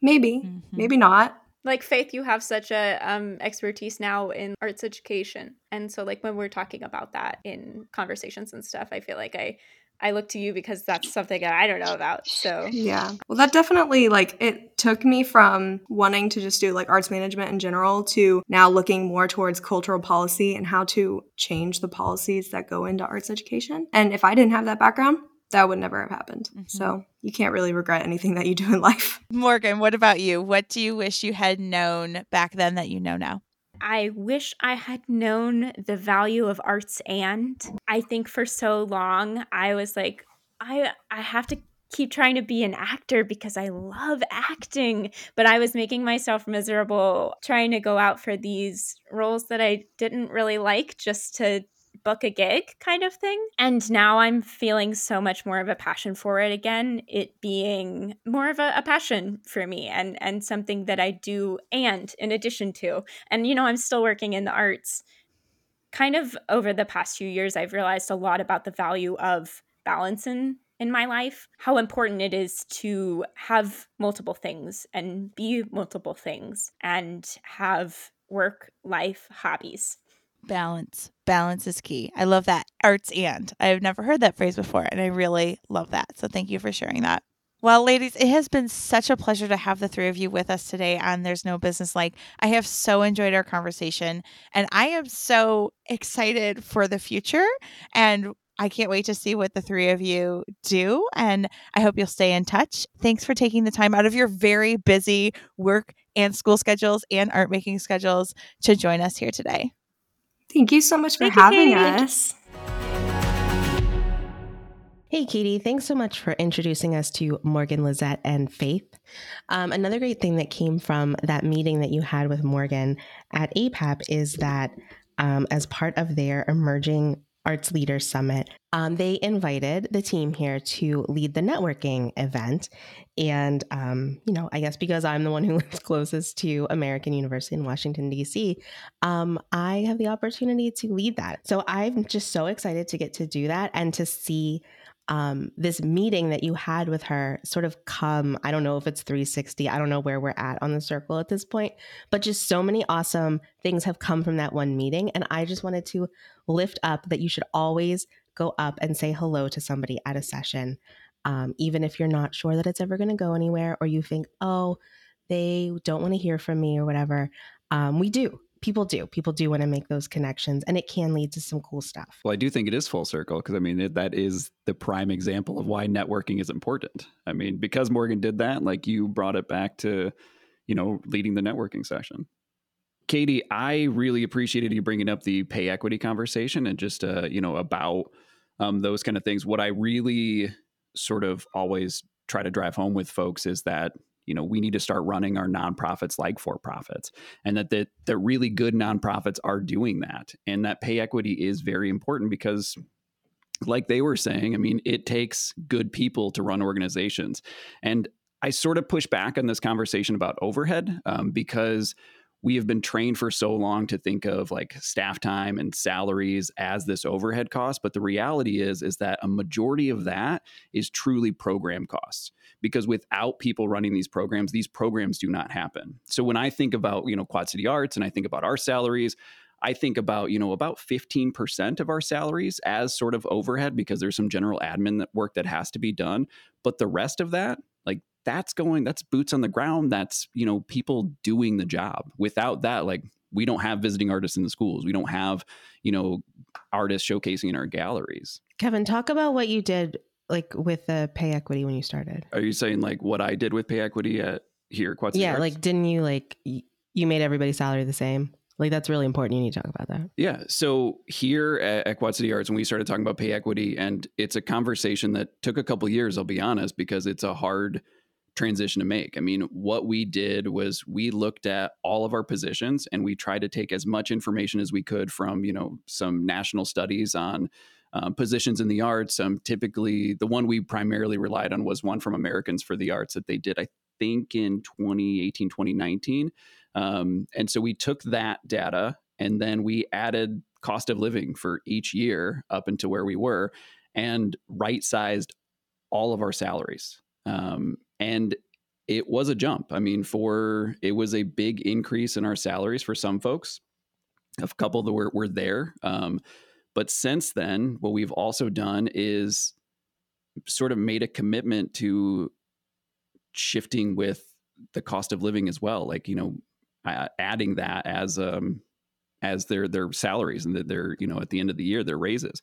Maybe, mm-hmm. maybe not
like faith you have such a um, expertise now in arts education. And so like when we're talking about that in conversations and stuff i feel like i i look to you because that's something that i don't know about so.
Yeah. Well that definitely like it took me from wanting to just do like arts management in general to now looking more towards cultural policy and how to change the policies that go into arts education. And if i didn't have that background that would never have happened. Mm-hmm. So you can't really regret anything that you do in life.
Morgan, what about you? What do you wish you had known back then that you know now?
I wish I had known the value of arts and I think for so long I was like I I have to keep trying to be an actor because I love acting, but I was making myself miserable trying to go out for these roles that I didn't really like just to book a gig kind of thing. And now I'm feeling so much more of a passion for it again, it being more of a, a, passion for me and and something that I do and in addition to. And you know, I'm still working in the arts. Kind of over the past few years, I've realized a lot about the value of balance in in my life, how important it is to have multiple things and be multiple things and have work life hobbies
Balance. Balance is key. I love that. Arts and. I've never heard that phrase before, and I really love that. So thank you for sharing that. Well, ladies, it has been such a pleasure to have the three of you with us today on There's No Business Like. I have so enjoyed our conversation, and I am so excited for the future. And I can't wait to see what the three of you do. And I hope you'll stay in touch. Thanks for taking the time out of your very busy work and school schedules and art making schedules to join us here today.
Thank you so much for Thank having you, us.
Hey, Katie, thanks so much for introducing us to Morgan, Lisette, and Faith. Um, another great thing that came from that meeting that you had with Morgan at APAP is that um, as part of their emerging Arts Leaders Summit, um, they invited the team here to lead the networking event. And, um, you know, I guess because I'm the one who lives closest to American University in Washington, D.C., um, I have the opportunity to lead that. So I'm just so excited to get to do that and to see um, this meeting that you had with her sort of come. I don't know if it's 360. I don't know where we're at on the circle at this point, but just so many awesome things have come from that one meeting. And I just wanted to lift up that you should always go up and say hello to somebody at a session, um, even if you're not sure that it's ever going to go anywhere or you think, oh, they don't want to hear from me or whatever. Um, we do people do. People do want to make those connections and it can lead to some cool stuff.
Well i do think it is full circle because i mean it, that is the prime example of why networking is important. I mean because morgan did that like you brought it back to you know leading the networking session. Katie i really appreciated you bringing up the pay equity conversation and just uh you know about um, those kind of things. What i really sort of always try to drive home with folks is that you know we need to start running our nonprofits like for profits and that the, the really good nonprofits are doing that and that pay equity is very important because like they were saying i mean it takes good people to run organizations and i sort of push back on this conversation about overhead um, because we have been trained for so long to think of like staff time and salaries as this overhead cost but the reality is is that a majority of that is truly program costs because without people running these programs these programs do not happen so when i think about you know quad city arts and i think about our salaries I think about, you know, about 15% of our salaries as sort of overhead because there's some general admin work that has to be done. But the rest of that, that's going that's boots on the ground that's you know people doing the job without that like we don't have visiting artists in the schools. We don't have, you know, artists showcasing in our galleries.
Kevin, talk about what you did like with the pay equity when you started.
Are you saying like what I did with pay equity at here at
Yeah,
Arts?
like didn't you like y- you made everybody's salary the same? Like that's really important. You need to talk about that.
Yeah. So here at, at Quad City Arts, when we started talking about pay equity, and it's a conversation that took a couple years, I'll be honest, because it's a hard transition to make. I mean, what we did was we looked at all of our positions and we tried to take as much information as we could from, you know, some national studies on um, positions in the arts. Um, typically, the one we primarily relied on was one from Americans for the Arts that they did, I think, in 2018, 2019. Um, and so we took that data and then we added cost of living for each year up into where we were and right sized all of our salaries. Um, and it was a jump. I mean, for it was a big increase in our salaries for some folks. A couple that were, were there. Um, but since then, what we've also done is sort of made a commitment to shifting with the cost of living as well. Like, you know, adding that as um as their their salaries and that they're you know at the end of the year their raises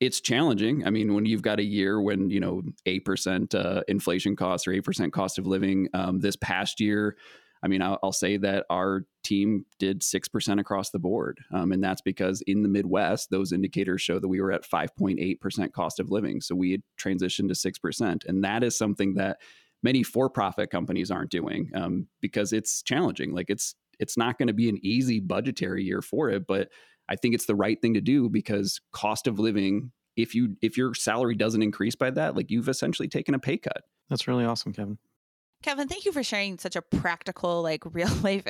it's challenging i mean when you've got a year when you know 8% uh, inflation costs or 8% cost of living um, this past year i mean I'll, I'll, say that our team did 6% across the board um, and that's because in the midwest those indicators show that we were at 5.8% cost of living so we had transitioned to 6% and that is something that many for-profit companies aren't doing um, because it's challenging. Like it's it's not going to be an easy budgetary year for it, but I think it's the right thing to do because cost of living. If you if your salary doesn't increase by that, like you've essentially taken a pay cut.
That's really awesome, Kevin.
Kevin, thank you for sharing such a practical, like real life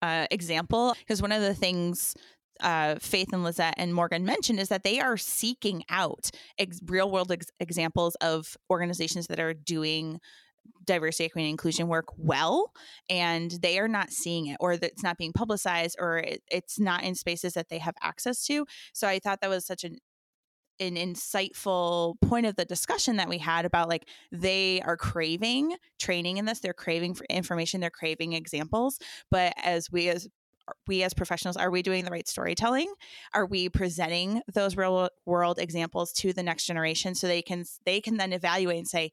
uh, example. Because one of the things uh, Faith and Lisette and Morgan mentioned is that they are seeking out ex- real world ex- examples of organizations that are doing diversity, equity, and inclusion work well, and they are not seeing it, or that it's not being publicized, or it, it's not in spaces that they have access to. So I thought that was such an an insightful point of the discussion that we had about like they are craving training in this they're craving for information they're craving examples but as we as we as professionals are we doing the right storytelling are we presenting those real world examples to the next generation so they can they can then evaluate and say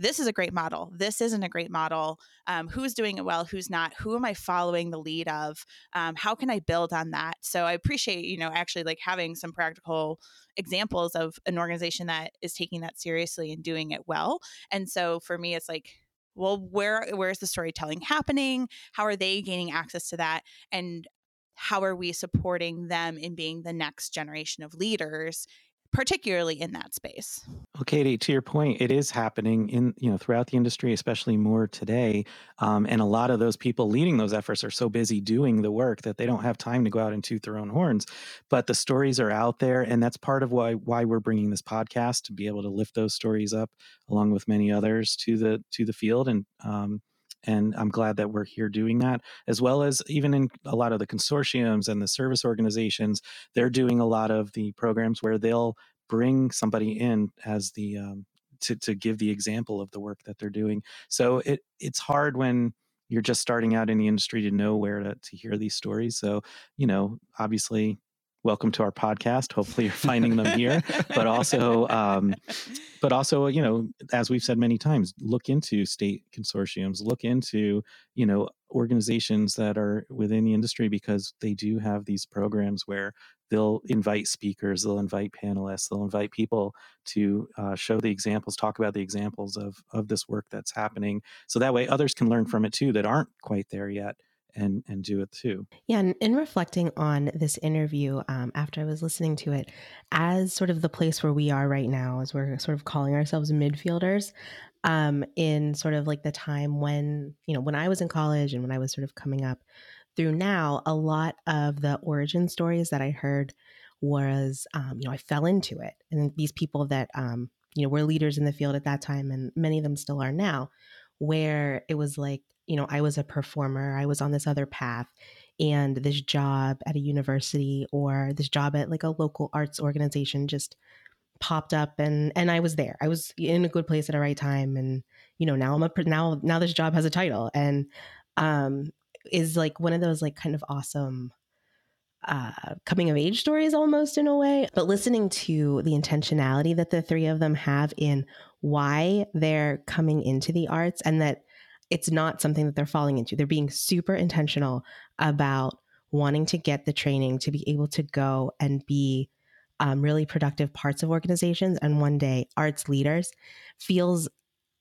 this is a great model. This isn't a great model. Um, who's doing it well? Who's not? Who am I following the lead of? Um, how can I build on that? So I appreciate, you know, actually like having some practical examples of an organization that is taking that seriously and doing it well. And so for me, it's like, well, where where is the storytelling happening? How are they gaining access to that? And how are we supporting them in being the next generation of leaders particularly in that space.
Well, Katie, to your point, it is happening in you know throughout the industry, especially more today. Um, and a lot of those people leading those efforts are so busy doing the work that they don't have time to go out and toot their own horns. But the stories are out there, and that's part of why why we're bringing this podcast to be able to lift those stories up, along with many others, to the to the field and. Um, and I'm glad that we're here doing that, as well as even in a lot of the consortiums and the service organizations, they're doing a lot of the programs where they'll bring somebody in as the um, to to give the example of the work that they're doing. So it it's hard when you're just starting out in the industry to know where to, to hear these stories. So you know, obviously welcome to our podcast. Hopefully you're finding them here. But also um, but also you know as we've said many times look into state consortiums look into you know organizations that are within the industry because they do have these programs where they'll invite speakers they'll invite panelists they'll invite people to uh, show the examples talk about the examples of of this work that's happening. So that way others can learn from it too that aren't quite there yet and and do it too.
Yeah, and in reflecting on this interview, um, after I was listening to it, as sort of the place where we are right now, as we're sort of calling ourselves midfielders, um, in sort of like the time when you know when I was in college and when I was sort of coming up through now, a lot of the origin stories that I heard was um, you know I fell into it, and these people that um, you know were leaders in the field at that time, and many of them still are now, where it was like you know, I was a performer, I was on this other path, and this job at a university or this job at like a local arts organization just popped up and and I was there. I was in a good place at the right time and you know, now I'm a now now this job has a title and um is like one of those like kind of awesome uh, coming of age stories almost in a way, but listening to the intentionality that the three of them have in why they're coming into the arts and that it's not something that they're falling into. They're being super intentional about wanting to get the training to be able to go and be um, really productive parts of organizations and one day arts leaders feels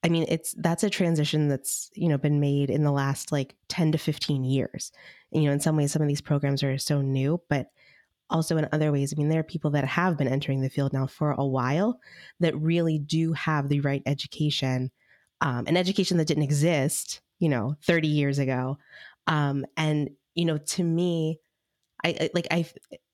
i mean it's that's a transition that's you know been made in the last like 10 to 15 years you know in some ways some of these programs are so new but also in other ways i mean there are people that have been entering the field now for a while that really do have the right education um, an education that didn't exist you know 30 years ago. Um, and you know to me I, I like i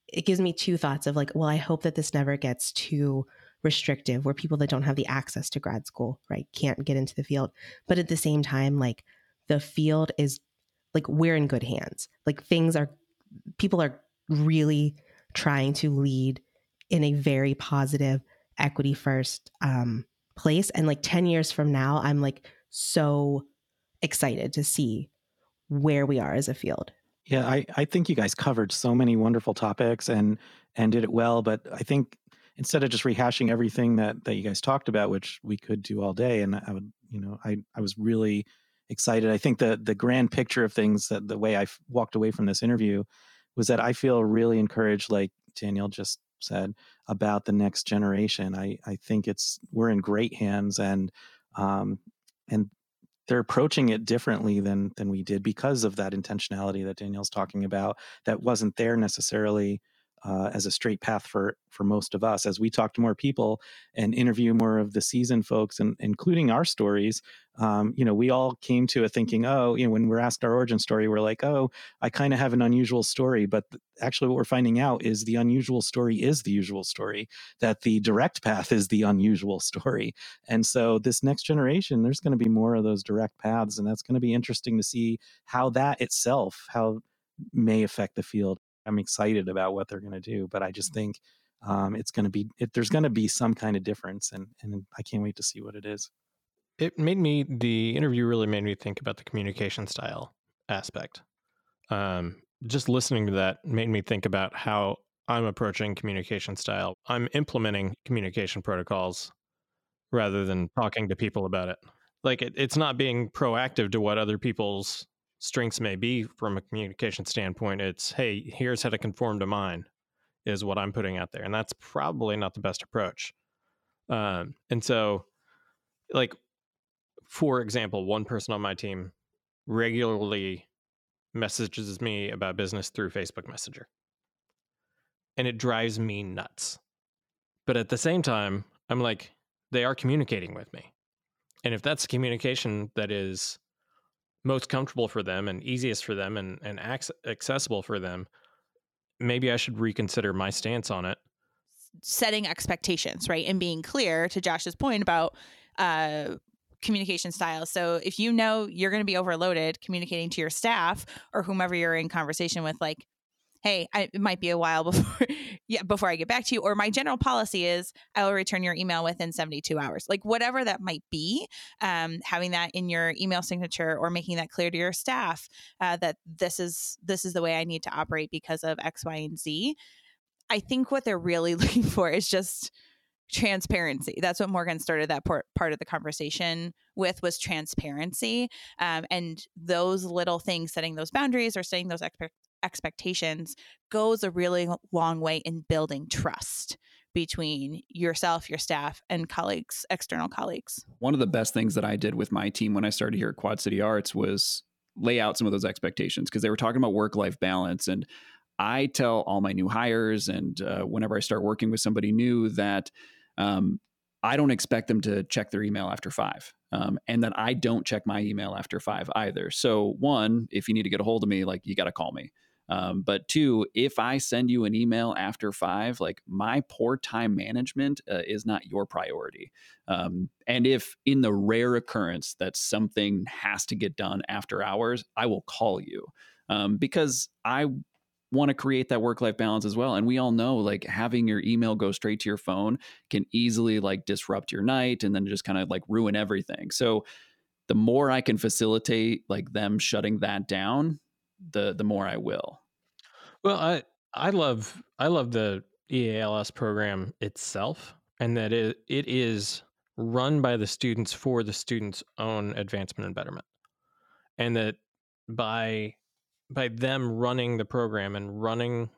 it gives me two thoughts of like well i hope that this never gets too restrictive where people that don't have the access to grad school right can't get into the field. But at the same time like the field is like we're in good hands. Like things are people are really trying to lead in a very positive equity first um place and like 10 years from now i'm like so excited to see where we are as a field
yeah, I, I think you guys covered so many wonderful topics and and did it well. But I think instead of just rehashing everything that that you guys talked about, which we could do all day, and I would, you know, I I was really excited. I think the the grand picture of things that the way I walked away from this interview was that I feel really encouraged, like Danielle just said about the next generation. I I think it's we're in great hands, and um, and they're approaching it differently than than we did because of that intentionality that Danielle's talking about that wasn't there necessarily uh, as a straight path for for most of us as we talk to more people and interview more of the season folks and including our stories um, you know we all came to it thinking oh you know when we're asked our origin story we're like oh i kind of have an unusual story but th- actually what we're finding out is the unusual story is the usual story that the direct path is the unusual story and so this next generation there's going to be more of those direct paths and that's going to be interesting to see how that itself how may affect the field I'm excited about what they're going to do, but I just mm. think um, it's going to be it, there's going to be some kind of difference, and and I can't wait to see what it is.
It made me the interview really made me think about the communication style aspect. Um, just listening to that made me think about how I'm approaching communication style. I'm implementing communication protocols rather than talking to people about it. Like it, it's not being proactive to what other people's strengths may be from a communication standpoint, it's hey, here's how to conform to mine, is what I'm putting out there, and that's probably not the best approach. Um, and so, like for example, one person on my team regularly messages me about business through Facebook Messenger, and it drives me nuts. But at the same time, I'm like, they are communicating with me. And if that's communication that is most comfortable for them and easiest for them and, and accessible for them, maybe I should reconsider my stance on it.
Setting expectations, right? And being clear to Josh's point about uh, communication styles. So if you know you're going to be overloaded communicating to your staff or whomever you're in conversation with, like, hey, I, it might be a while before, yeah, before I get back to you. Or my general policy is I will return your email within 72 hours. Like whatever that might be, um, having that in your email signature or making that clear to your staff uh, that this is this is the way I need to operate because of X, Y, and Z. I think what they're really looking for is just transparency that's what morgan started that part, part of the conversation with was transparency um, and those little things setting those boundaries or setting those expe- expectations goes a really long way in building trust between yourself, your staff, and colleagues, external colleagues.
One of the best things that I did with my team when I started here at Quad City Arts was lay out some of those expectations because they were talking about work life balance. And I tell all my new hires and uh, whenever I start working with somebody new that um, I don't expect them to check their email after five. Um, and that I don't check my email after five either. So, one, if you need to get a hold of me, like you got to call me. Um, but two, if I send you an email after five, like my poor time management uh, is not your priority. Um, and if in the rare occurrence that something has to get done after hours, I will call you um, because I want to create that work life balance as well. And we all know like having your email go straight to your phone can easily like disrupt your night and then just kind of like ruin everything. So the more I can facilitate like them shutting that down, the the more I will.
Well, I I love I love the EALS program itself, and that it it is run by the students for the students' own advancement and betterment, and that by by them running the program and running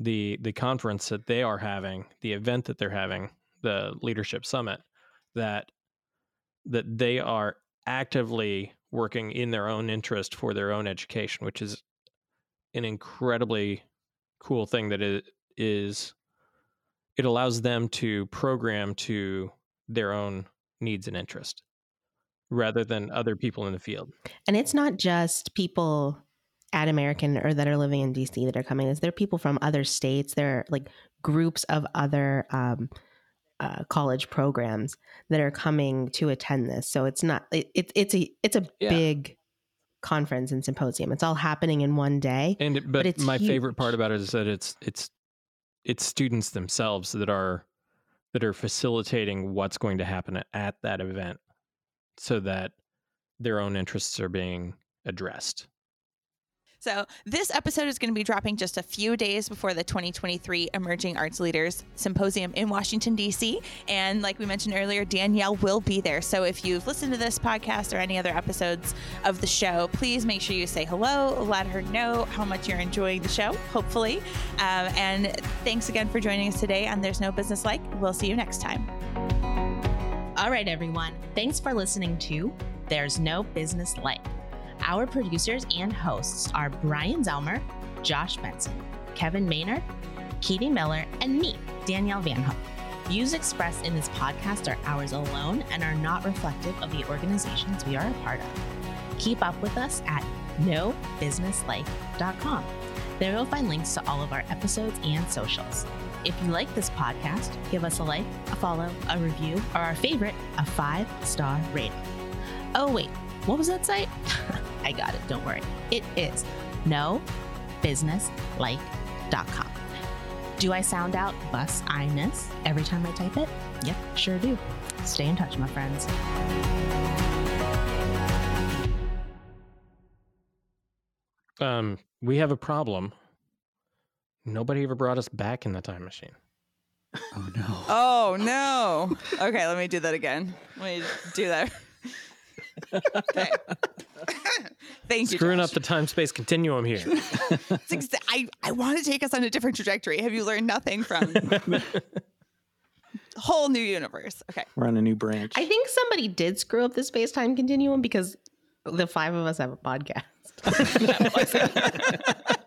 the the conference that they are having, the event that they're having, the leadership summit, that that they are actively working in their own interest for their own education, which is an incredibly cool thing that it is it allows them to program to their own needs and interest rather than other people in the field.
And it's not just people at American or that are living in DC that are coming. Is There people from other states. There are like groups of other um, uh, college programs that are coming to attend this. So it's not it, it it's a it's a
Yeah.
big conference and symposium. It's all happening in one day.
And but,
it's
my favorite part about it is that it's it's it's students themselves that are that are facilitating what's going to happen at that event so that their own interests are being addressed.
So, this episode is going to be dropping just a few days before the 2023 Emerging Arts Leaders Symposium in Washington, D.C. And like we mentioned earlier, Danielle will be there. So, if you've listened to this podcast or any other episodes of the show, please make sure you say hello, let her know how much you're enjoying the show, hopefully. Um, and thanks again for joining us today on There's No Business Like. We'll see you next time.
All right, everyone. Thanks for listening to There's No Business Like. Our producers and hosts are Brian Zelmer, Josh Benson, Kevin Maynard, Katie Miller, and me, Danielle Van Hook. Views expressed in this podcast are ours alone and are not reflective of the organizations we are a part of. Keep up with us at nobusinesslike.com. There you'll find links to all of our episodes and socials. If you like this podcast, give us a like, a follow, a review, or our favorite, a five star rating. Oh, wait, what was that site? I got it, don't worry. It is nobusinesslike.com. Do I sound out bus I-ness every time I type it? Yep, sure do. Stay in touch, my friends.
Um, we have a problem. Nobody ever brought us back in the time machine.
Oh no.
Oh, no. Okay, let me do that again. Let me do that. Okay. Thank you.
Screwing
Josh.
up the time space continuum here.
Exa- I, I want to take us on a different trajectory. Have you learned nothing from whole new universe? Okay.
We're on a new branch.
I think somebody did screw up the space time continuum because the five of us have a podcast.